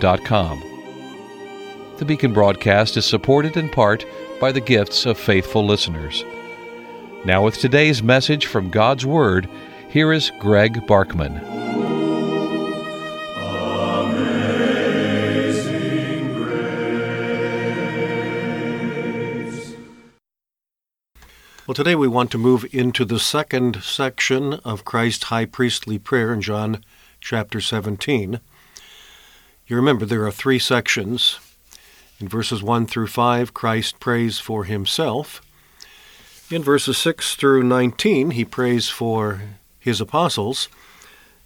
beaconbaptist.com. The Beacon broadcast is supported in part by the gifts of faithful listeners. Now, with today's message from God's Word, here is Greg Barkman. Well, today we want to move into the second section of Christ's high priestly prayer in John chapter 17. You remember there are three sections. In verses 1 through 5, Christ prays for himself. In verses 6 through 19, he prays for his apostles.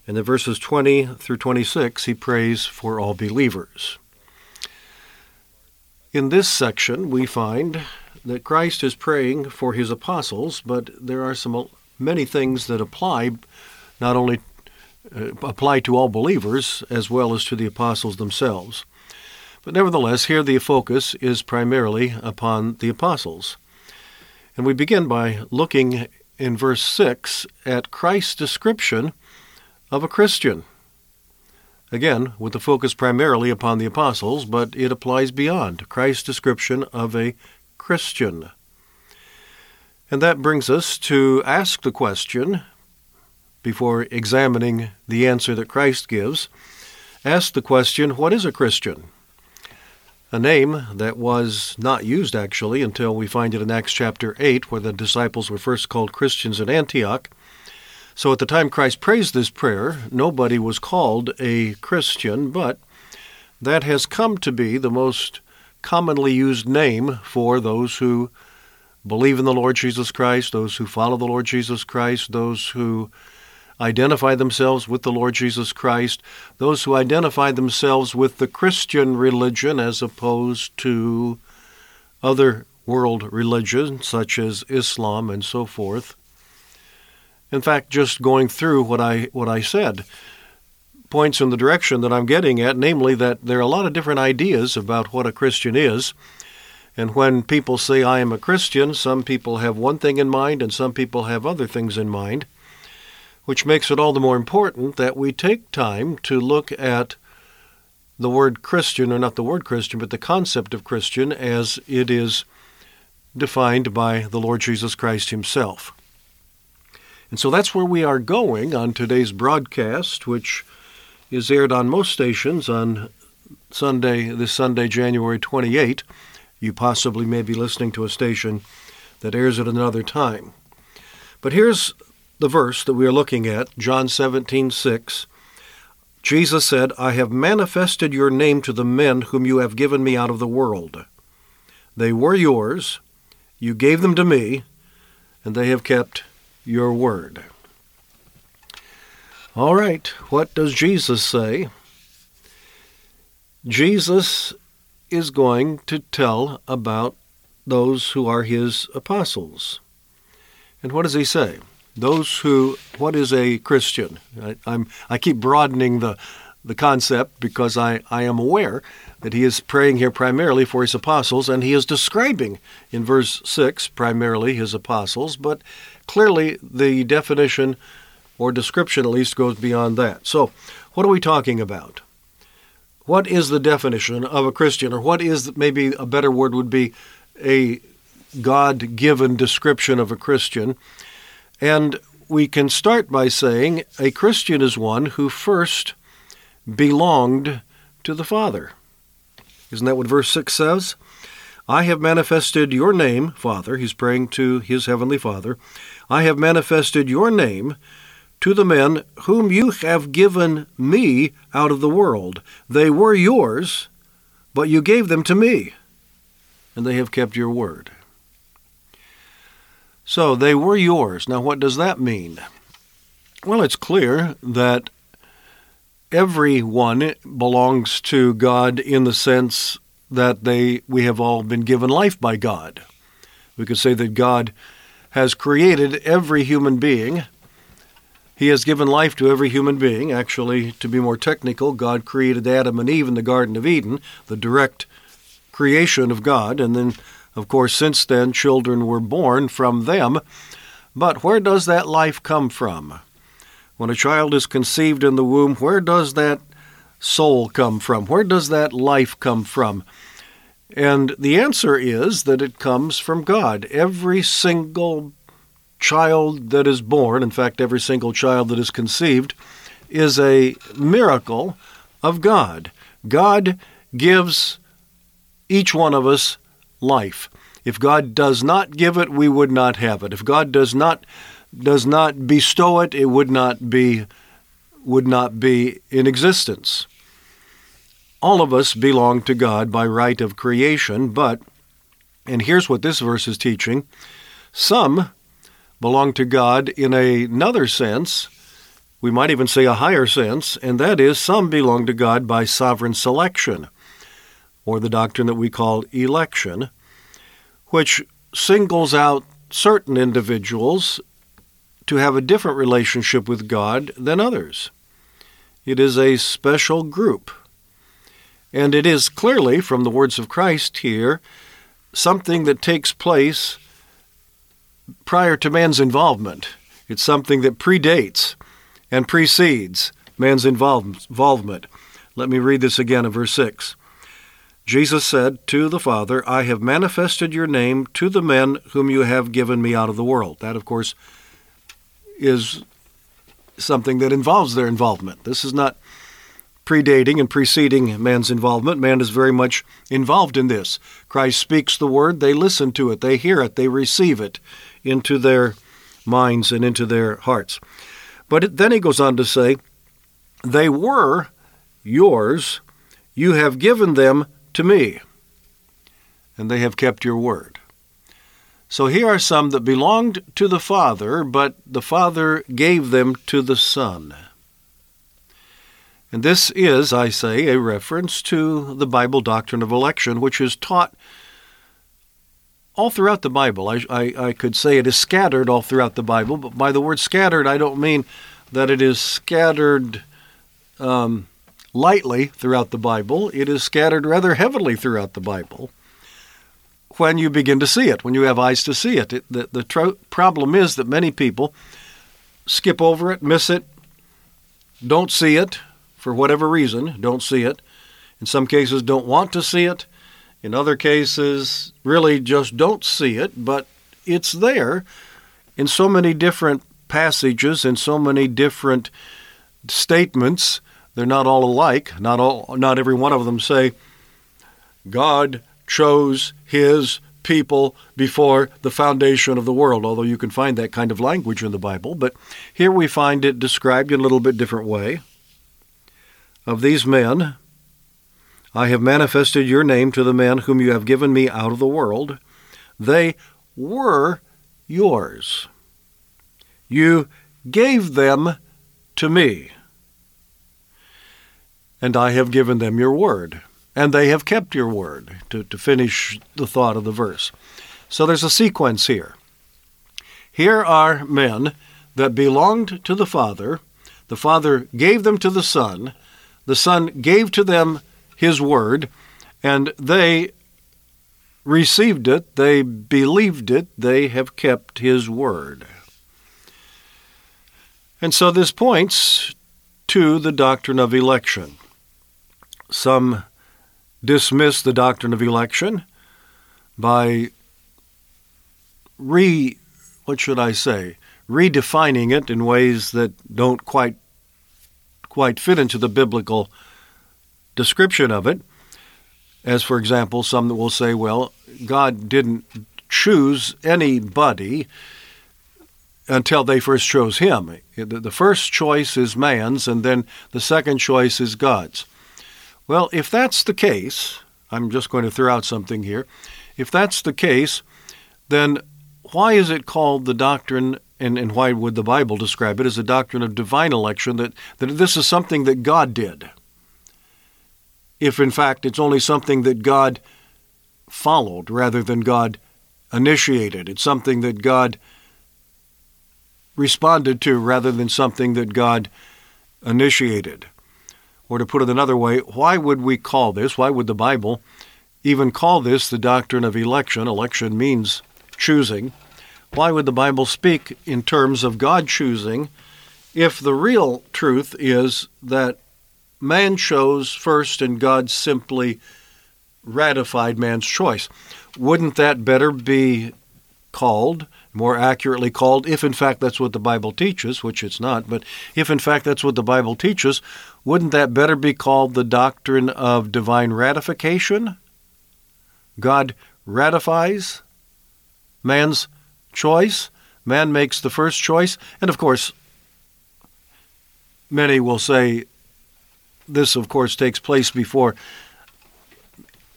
And in verses 20 through 26, he prays for all believers. In this section, we find that Christ is praying for his apostles, but there are some many things that apply not only Uh, apply to all believers as well as to the apostles themselves. But nevertheless, here the focus is primarily upon the apostles. And we begin by looking in verse 6 at Christ's description of a Christian. Again, with the focus primarily upon the apostles, but it applies beyond Christ's description of a Christian. And that brings us to ask the question, before examining the answer that Christ gives, ask the question, what is a Christian? A name that was not used actually until we find it in Acts chapter 8, where the disciples were first called Christians in Antioch. So at the time Christ prays this prayer, nobody was called a Christian, but that has come to be the most commonly used name for those who believe in the Lord Jesus Christ, those who follow the Lord Jesus Christ, those who identify themselves with the Lord Jesus Christ, those who identify themselves with the Christian religion as opposed to other world religions such as Islam and so forth. In fact, just going through what I what I said, points in the direction that I'm getting at, namely that there are a lot of different ideas about what a Christian is. And when people say, I am a Christian, some people have one thing in mind and some people have other things in mind, which makes it all the more important that we take time to look at the word Christian, or not the word Christian, but the concept of Christian as it is defined by the Lord Jesus Christ Himself. And so that's where we are going on today's broadcast, which is aired on most stations on Sunday, this Sunday, January 28. You possibly may be listening to a station that airs at another time. But here's the verse that we are looking at, John 17:6. Jesus said, "I have manifested your name to the men whom you have given me out of the world. They were yours, you gave them to me, and they have kept your word." All right, what does Jesus say? Jesus is going to tell about those who are his apostles. And what does he say? Those who, what is a Christian? I, am I keep broadening the, the concept because I, I am aware that he is praying here primarily for his apostles, and he is describing in verse 6 primarily his apostles, but clearly the definition or description at least goes beyond that. So, what are we talking about? What is the definition of a Christian, or what is maybe a better word would be a God given description of a Christian? And we can start by saying a Christian is one who first belonged to the Father. Isn't that what verse 6 says? I have manifested your name, Father. He's praying to his heavenly Father. I have manifested your name to the men whom you have given me out of the world. They were yours, but you gave them to me, and they have kept your word. So they were yours. Now, what does that mean? Well, it's clear that everyone belongs to God in the sense that they we have all been given life by God. We could say that God has created every human being. He has given life to every human being. Actually, to be more technical, God created Adam and Eve in the Garden of Eden, the direct creation of God, and then of course since then children were born from them. But where does that life come from? When a child is conceived in the womb, where does that soul come from? Where does that life come from? And the answer is that it comes from God. Every single child that is born, in fact, every single child that is conceived, is a miracle of God. God gives each one of us life. If God does not give it, we would not have it. If God does not does not bestow it, it would not be would not be in existence. All of us belong to God by right of creation, but and here's what this verse is teaching, some belong to God in another sense, we might even say a higher sense, and that is some belong to God by sovereign selection, or the doctrine that we call election, which singles out certain individuals to have a different relationship with God than others. It is a special group. And it is clearly, from the words of Christ here, something that takes place prior to man's involvement. It's something that predates and precedes man's involvement. Let me read this again in verse 6. Jesus said to the Father, I have manifested your name to the men whom you have given me out of the world. That, of course, is something that involves their involvement. This is not predating and preceding man's involvement. Man is very much involved in this. Christ speaks the word, they listen to it, they hear it, they receive it into their minds and into their hearts. But then he goes on to say, They were yours, you have given them to me, and they have kept your word. So here are some that belonged to the Father, but the Father gave them to the Son. And this is, I say, a reference to the Bible doctrine of election, which is taught all throughout the Bible. I, I, I, could say it is scattered all throughout the Bible, but by the word scattered, I don't mean that it is scattered um, lightly throughout the Bible. It is scattered rather heavily throughout the Bible when you begin to see it, when you have eyes to see it. it the the tro- problem is that many people skip over it, miss it, don't see it for whatever reason, don't see it. In some cases, don't want to see it. In other cases, really just don't see it, but it's there in so many different passages, in so many different statements they're not all alike. Not all not every one of them say God chose his people before the foundation of the world, although you can find that kind of language in the Bible, but here we find it described in a little bit different way. Of these men, I have manifested your name to the men whom you have given me out of the world. They were yours. You gave them to me and I have given them your word, and they have kept your word, to, to finish the thought of the verse. So there's a sequence here. Here are men that belonged to the Father. The Father gave them to the Son. The Son gave to them His Word, and they received it, they believed it, they have kept His Word. And so this points to the doctrine of election. Some dismiss the doctrine of election by re what should I say redefining it in ways that don't quite quite fit into the biblical description of it. As for example, some that will say, well, God didn't choose anybody until they first chose him. The first choice is man's, and then the second choice is God's. Well, if that's the case, I'm just going to throw out something here. If that's the case, then why is it called the doctrine and, and why would the Bible describe it as a doctrine of divine election, that, that this is something that God did. If in fact it's only something that God followed rather than God initiated, it's something that God responded to rather than something that God initiated. Or to put it another way, why would we call this, why would the Bible even call this the doctrine of election? Election means choosing. Why would the Bible speak in terms of God choosing if the real truth is that man chose first and God simply ratified man's choice? Wouldn't that better be called, more accurately called, if in fact that's what the Bible teaches, which it's not, but if in fact that's what the Bible teaches, wouldn't that better be called the doctrine of divine ratification? God ratifies man's choice. Man makes the first choice. And of course, many will say this, of course, takes place before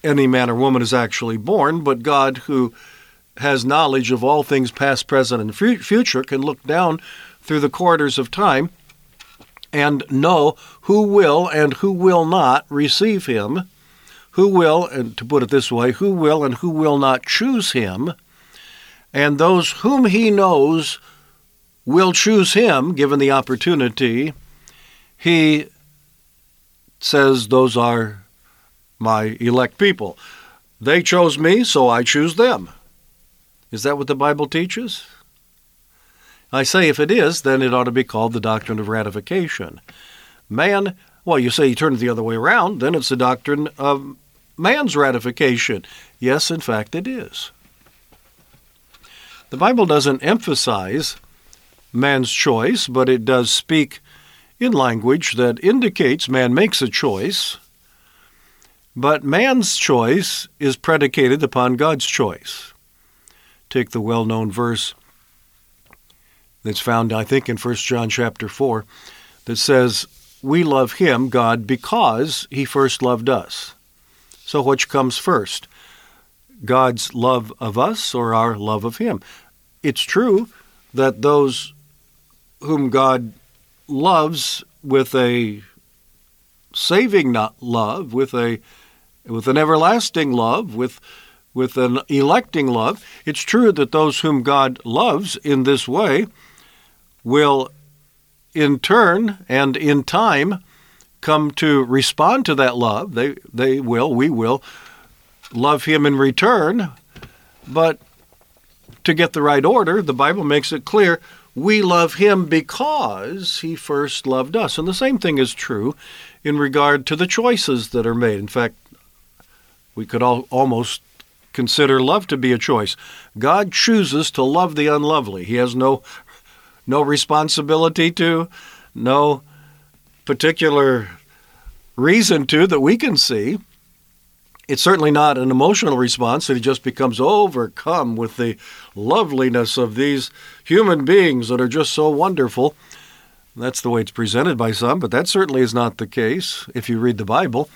any man or woman is actually born, but God, who has knowledge of all things past, present, and future, can look down through the corridors of time and know who will and who will not receive him, who will, and to put it this way, who will and who will not choose him, and those whom he knows will choose him given the opportunity, he says, Those are my elect people. They chose me, so I choose them. Is that what the Bible teaches? I say if it is, then it ought to be called the doctrine of ratification. Man, well, you say you turn it the other way around, then it's the doctrine of man's ratification. Yes, in fact, it is. The Bible doesn't emphasize man's choice, but it does speak in language that indicates man makes a choice. But man's choice is predicated upon God's choice. Take the well known verse that's found, I think, in 1 John chapter 4 that says, We love him, God, because he first loved us. So which comes first? God's love of us or our love of Him. It's true that those whom God loves with a saving not love, with a with an everlasting love, with with an electing love, it's true that those whom God loves in this way will in turn and in time come to respond to that love. They they will, we will love him in return. But to get the right order, the Bible makes it clear we love him because he first loved us. And the same thing is true in regard to the choices that are made. In fact, we could all, almost consider love to be a choice. God chooses to love the unlovely. He has no no responsibility to, no particular reason to that we can see it's certainly not an emotional response that he just becomes overcome with the loveliness of these human beings that are just so wonderful. That's the way it's presented by some, but that certainly is not the case if you read the Bible.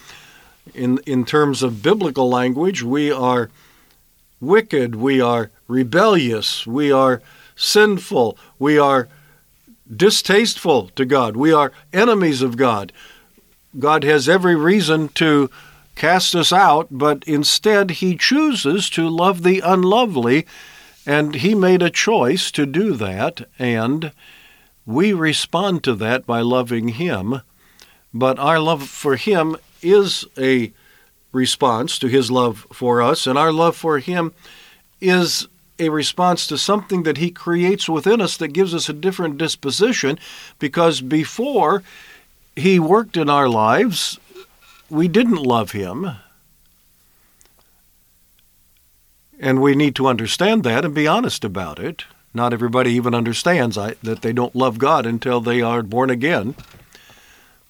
In, in terms of biblical language, we are wicked, we are rebellious, we are sinful, we are distasteful to God, we are enemies of God. God has every reason to cast us out, but instead he chooses to love the unlovely, and he made a choice to do that, and we respond to that by loving him. But our love for him is a response to his love for us, and our love for him is a response to something that he creates within us that gives us a different disposition because before he worked in our lives, we didn't love him. And we need to understand that and be honest about it. Not everybody even understands that they don't love God until they are born again.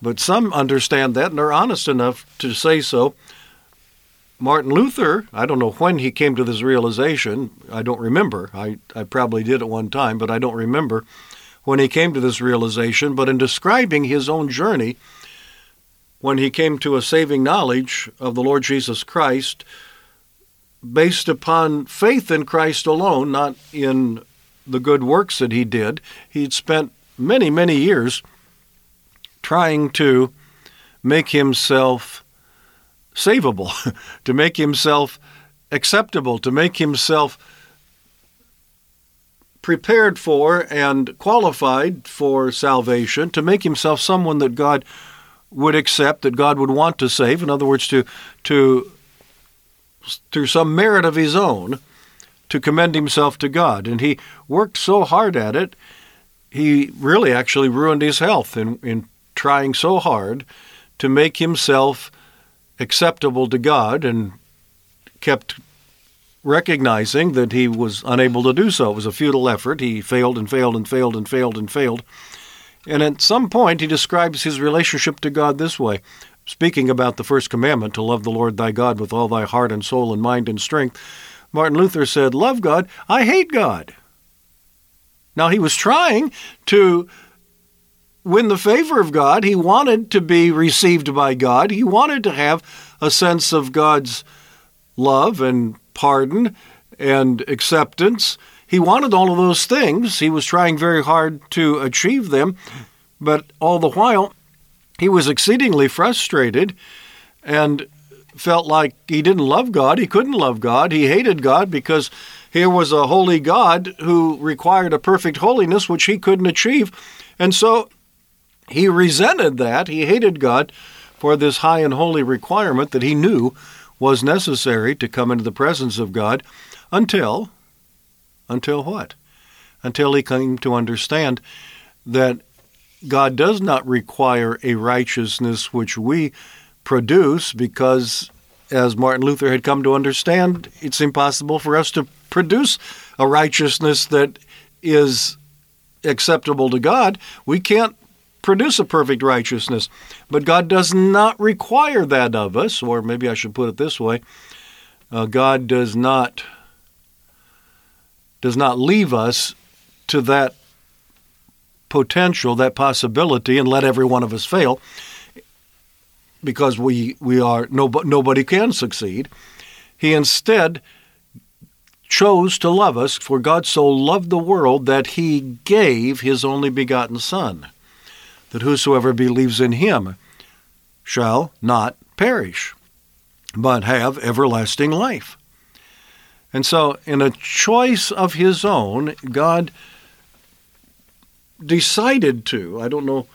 But some understand that and are honest enough to say so. Martin Luther, I don't know when he came to this realization. I don't remember. I, I probably did at one time, but I don't remember when he came to this realization. But in describing his own journey, when he came to a saving knowledge of the Lord Jesus Christ based upon faith in Christ alone, not in the good works that he did. He'd spent many, many years trying to make himself savable, to make himself acceptable, to make himself prepared for and qualified for salvation, to make himself someone that God would accept, that God would want to save. In other words, to to through some merit of his own, to commend himself to God. And he worked so hard at it, he really actually ruined his health in, in trying so hard to make himself acceptable to God and kept recognizing that he was unable to do so. It was a futile effort. He failed and failed and failed and failed and failed. And at some point, he describes his relationship to God this way speaking about the first commandment to love the Lord thy God with all thy heart and soul and mind and strength. Martin Luther said, Love God, I hate God. Now, he was trying to win the favor of God. He wanted to be received by God. He wanted to have a sense of God's love and pardon and acceptance. He wanted all of those things. He was trying very hard to achieve them, but all the while, he was exceedingly frustrated and felt like he didn't love God. He couldn't love God. He hated God because here was a holy God who required a perfect holiness which he couldn't achieve. And so he resented that. He hated God for this high and holy requirement that he knew was necessary to come into the presence of God until, until what? Until he came to understand that God does not require a righteousness which we produce because, as Martin Luther had come to understand, it's impossible for us to produce a righteousness that is acceptable to God. We can't produce a perfect righteousness. But God does not require that of us, or maybe I should put it this way uh, God does not does not leave us to that potential, that possibility, and let every one of us fail, because we we are nobody, nobody can succeed. He instead chose to love us, for God so loved the world that he gave his only begotten Son that whosoever believes in him shall not perish, but have everlasting life. And so, in a choice of his own, God decided to, I don't know,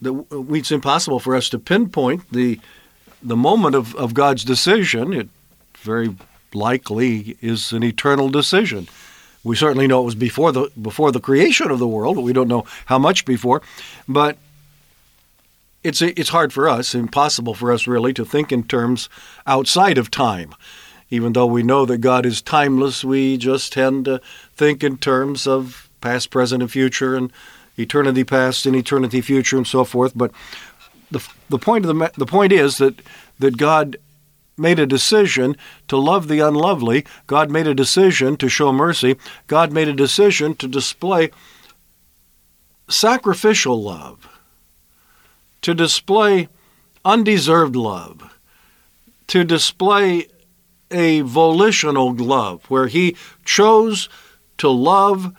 that it's impossible for us to pinpoint the, the moment of, of God's decision. It very likely is an eternal decision. We certainly know it was before the before the creation of the world, but we don't know how much before. But it's it's hard for us, impossible for us really, to think in terms outside of time. Even though we know that God is timeless, we just tend to think in terms of past, present, and future, and eternity past and eternity future, and so forth. But the the point of the the point is that that God made a decision to love the unlovely. God made a decision to show mercy. God made a decision to display sacrificial love, to display undeserved love, to display a volitional love where he chose to love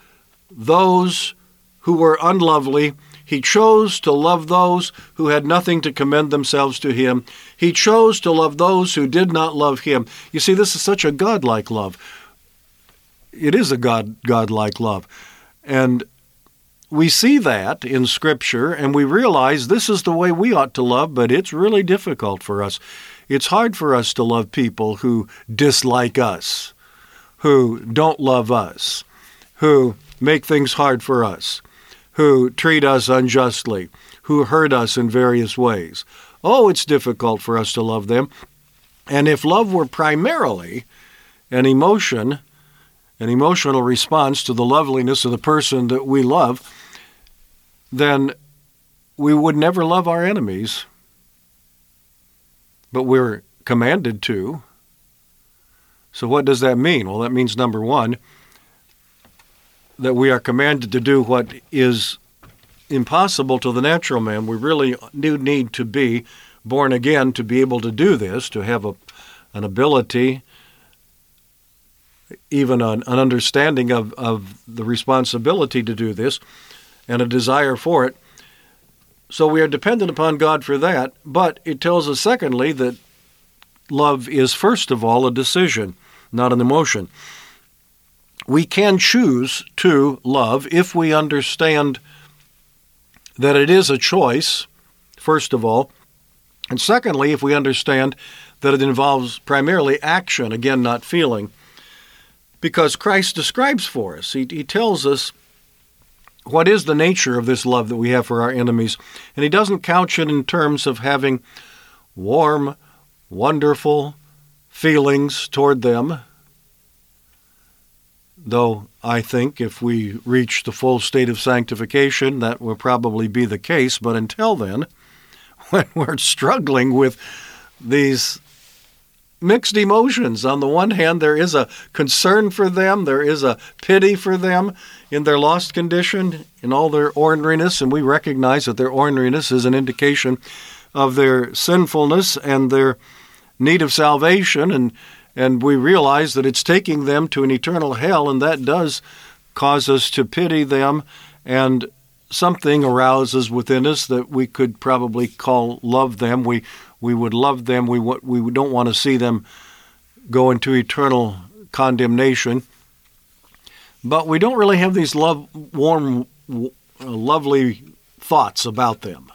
those who were unlovely he chose to love those who had nothing to commend themselves to him. He chose to love those who did not love him. You see, this is such a godlike love. It is a God godlike love. And we see that in Scripture, and we realize this is the way we ought to love, but it's really difficult for us. It's hard for us to love people who dislike us, who don't love us, who make things hard for us who treat us unjustly, who hurt us in various ways. Oh, it's difficult for us to love them. And if love were primarily an emotion, an emotional response to the loveliness of the person that we love, then we would never love our enemies. But we're commanded to. So, what does that mean? Well, that means number one, that we are commanded to do what is impossible to the natural man. We really do need to be born again to be able to do this, to have a, an ability even an, an understanding of, of the responsibility to do this and a desire for it. So we are dependent upon God for that, but it tells us, secondly, that love is, first of all, a decision, not an emotion. We can choose to love if we understand that it is a choice, first of all, and secondly, if we understand that it involves primarily action, again, not feeling, because Christ describes for us. He, he tells us what is the nature of this love that we have for our enemies, and he doesn't couch it in terms of having warm, wonderful feelings toward them. Though I think if we reach the full state of sanctification, that will probably be the case. But until then, when we're struggling with these mixed emotions. On the one hand, there is a concern for them, there is a pity for them in their lost condition, in all their orneriness, and we recognize that their orneriness is an indication of their sinfulness and their need of salvation, and and we realize that it's taking them to an eternal hell, and that does cause us to pity them, and something arouses within us that we could probably call love them. We we would love them. We we don't want to see them go into eternal condemnation. But we don't really have these love, warm, lovely thoughts about them.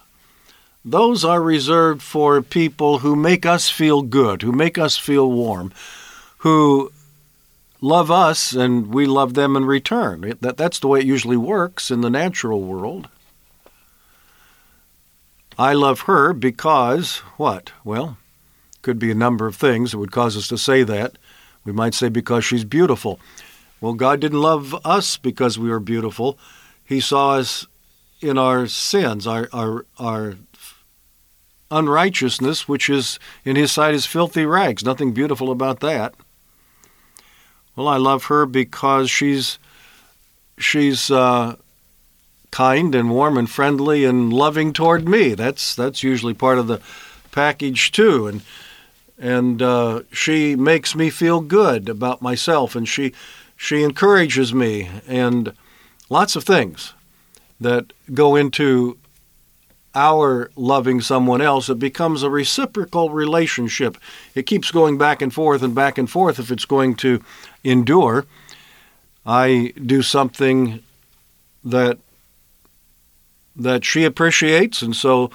Those are reserved for people who make us feel good, who make us feel warm, who love us and we love them in return. That, that's the way it usually works in the natural world. I love her because what? Well, could be a number of things that would cause us to say that. We might say because she's beautiful. Well, God didn't love us because we were beautiful. He saw us in our sins, our our our unrighteousness, which is in his sight is filthy rags. Nothing beautiful about that. Well, I love her because she's she's uh, kind and warm and friendly and loving toward me. That's that's usually part of the package too, and and uh, she makes me feel good about myself, and she she encourages me, and lots of things that go into our loving someone else. It becomes a reciprocal relationship. It keeps going back and forth and back and forth if it's going to endure. I do something that that she appreciates, and so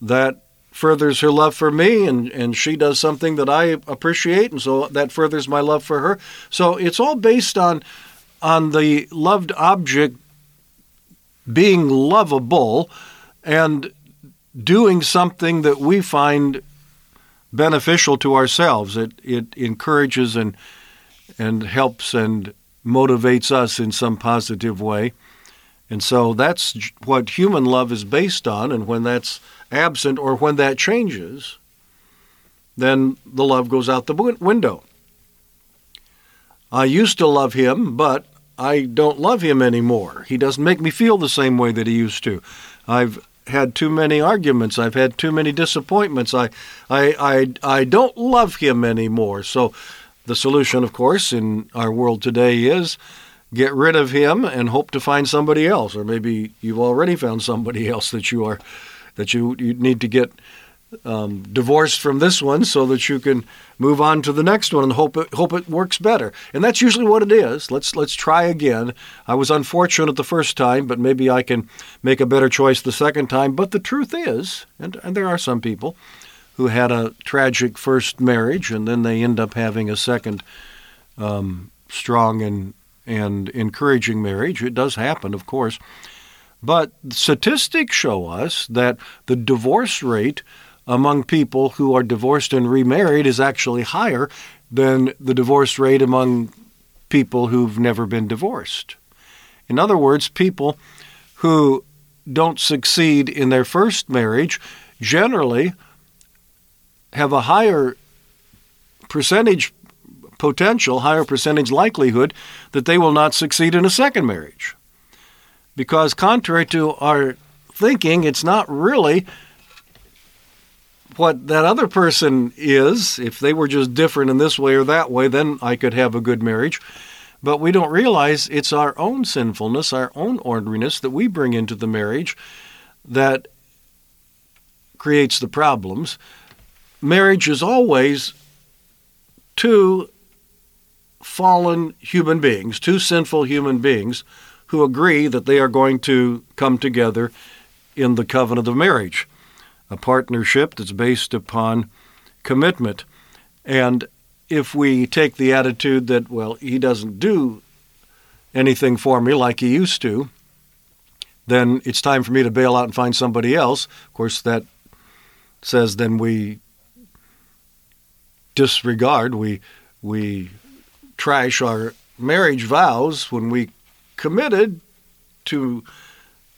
that furthers her love for me, and, and she does something that I appreciate, and so that furthers my love for her. So it's all based on on the loved object being lovable and doing something that we find beneficial to ourselves. It it encourages and and helps and motivates us in some positive way. And so that's what human love is based on. And when that's absent or when that changes, then the love goes out the window. I used to love him, but I don't love him anymore. He doesn't make me feel the same way that he used to. I've had too many arguments. I've had too many disappointments. I, I, I, I don't love him anymore. So the solution, of course, in our world today is get rid of him and hope to find somebody else, or maybe you've already found somebody else that you are that you, you need to get um, divorced from this one so that you can move on to the next one and hope it, hope it works better. And that's usually what it is. Let's let's try again. I was unfortunate the first time, but maybe I can make a better choice the second time. But the truth is, and, and there are some people who had a tragic first marriage and then they end up having a second um, strong and and encouraging marriage. It does happen, of course. But statistics show us that the divorce rate among people who are divorced and remarried is actually higher than the divorce rate among people who've never been divorced. In other words, people who don't succeed in their first marriage generally have a higher percentage potential, higher percentage likelihood that they will not succeed in a second marriage. Because, contrary to our thinking, it's not really what that other person is, if they were just different in this way or that way, then I could have a good marriage. But we don't realize it's our own sinfulness, our own ordinariness that we bring into the marriage that creates the problems. Marriage is always two fallen human beings, two sinful human beings who agree that they are going to come together in the covenant of marriage, a partnership that's based upon commitment. And if we take the attitude that, well, he doesn't do anything for me like he used to, then it's time for me to bail out and find somebody else. Of course, that says then we disregard, we we trash our marriage vows when we committed to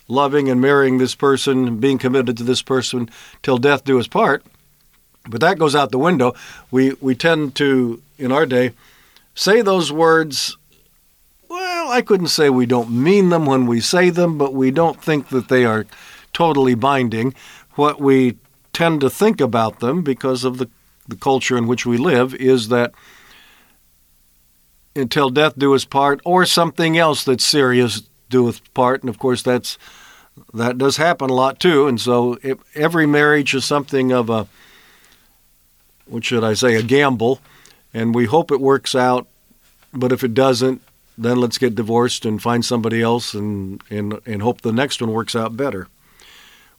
loving and marrying this person, being committed to this person till death do us part. But that goes out the window. We we tend to in our day say those words well, I couldn't say we don't mean them when we say them, but we don't think that they are totally binding. What we tend to think about them because of the, the culture in which we live is that until death do us part, or something else that's serious do us part, and of course that's that does happen a lot too. And so it, every marriage is something of a what should I say, a gamble, and we hope it works out. But if it doesn't, then let's get divorced and find somebody else and, and, and hope the next one works out better.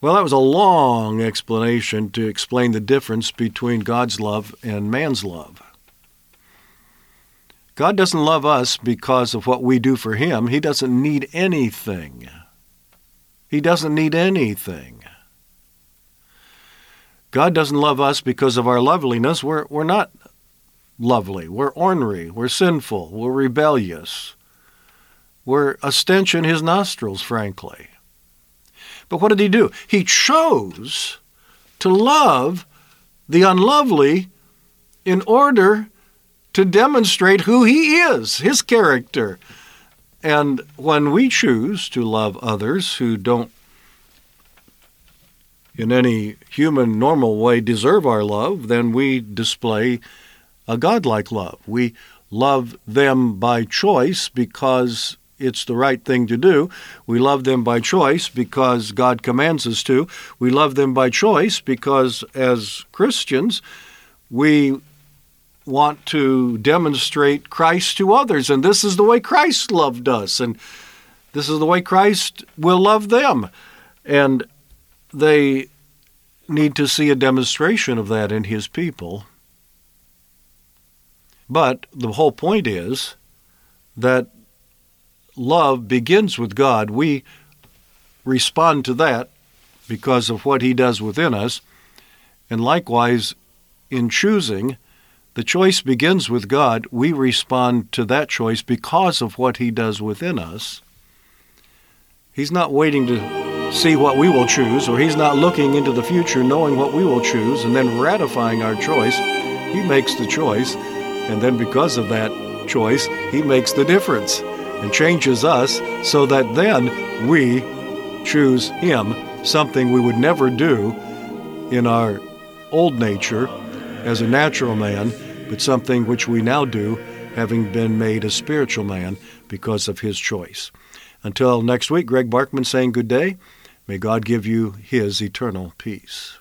Well, that was a long explanation to explain the difference between God's love and man's love. God doesn't love us because of what we do for Him. He doesn't need anything. He doesn't need anything. God doesn't love us because of our loveliness. We're, we're not lovely. We're ornery. We're sinful. We're rebellious. We're a stench in his nostrils, frankly. But what did he do? He chose to love the unlovely in order to demonstrate who he is, his character. And when we choose to love others who don't in any human normal way deserve our love, then we display a godlike love. We love them by choice because it's the right thing to do. We love them by choice because God commands us to. We love them by choice because as Christians, we want to demonstrate Christ to others. And this is the way Christ loved us. And this is the way Christ will love them. And they need to see a demonstration of that in his people. But the whole point is that love begins with God. We respond to that because of what He does within us. And likewise, in choosing, the choice begins with God. We respond to that choice because of what He does within us. He's not waiting to see what we will choose, or He's not looking into the future knowing what we will choose and then ratifying our choice. He makes the choice, and then because of that choice, He makes the difference and changes us so that then we choose Him, something we would never do in our old nature as a natural man, but something which we now do having been made a spiritual man because of His choice. Until next week, Greg Barkman saying good day. May God give you His eternal peace.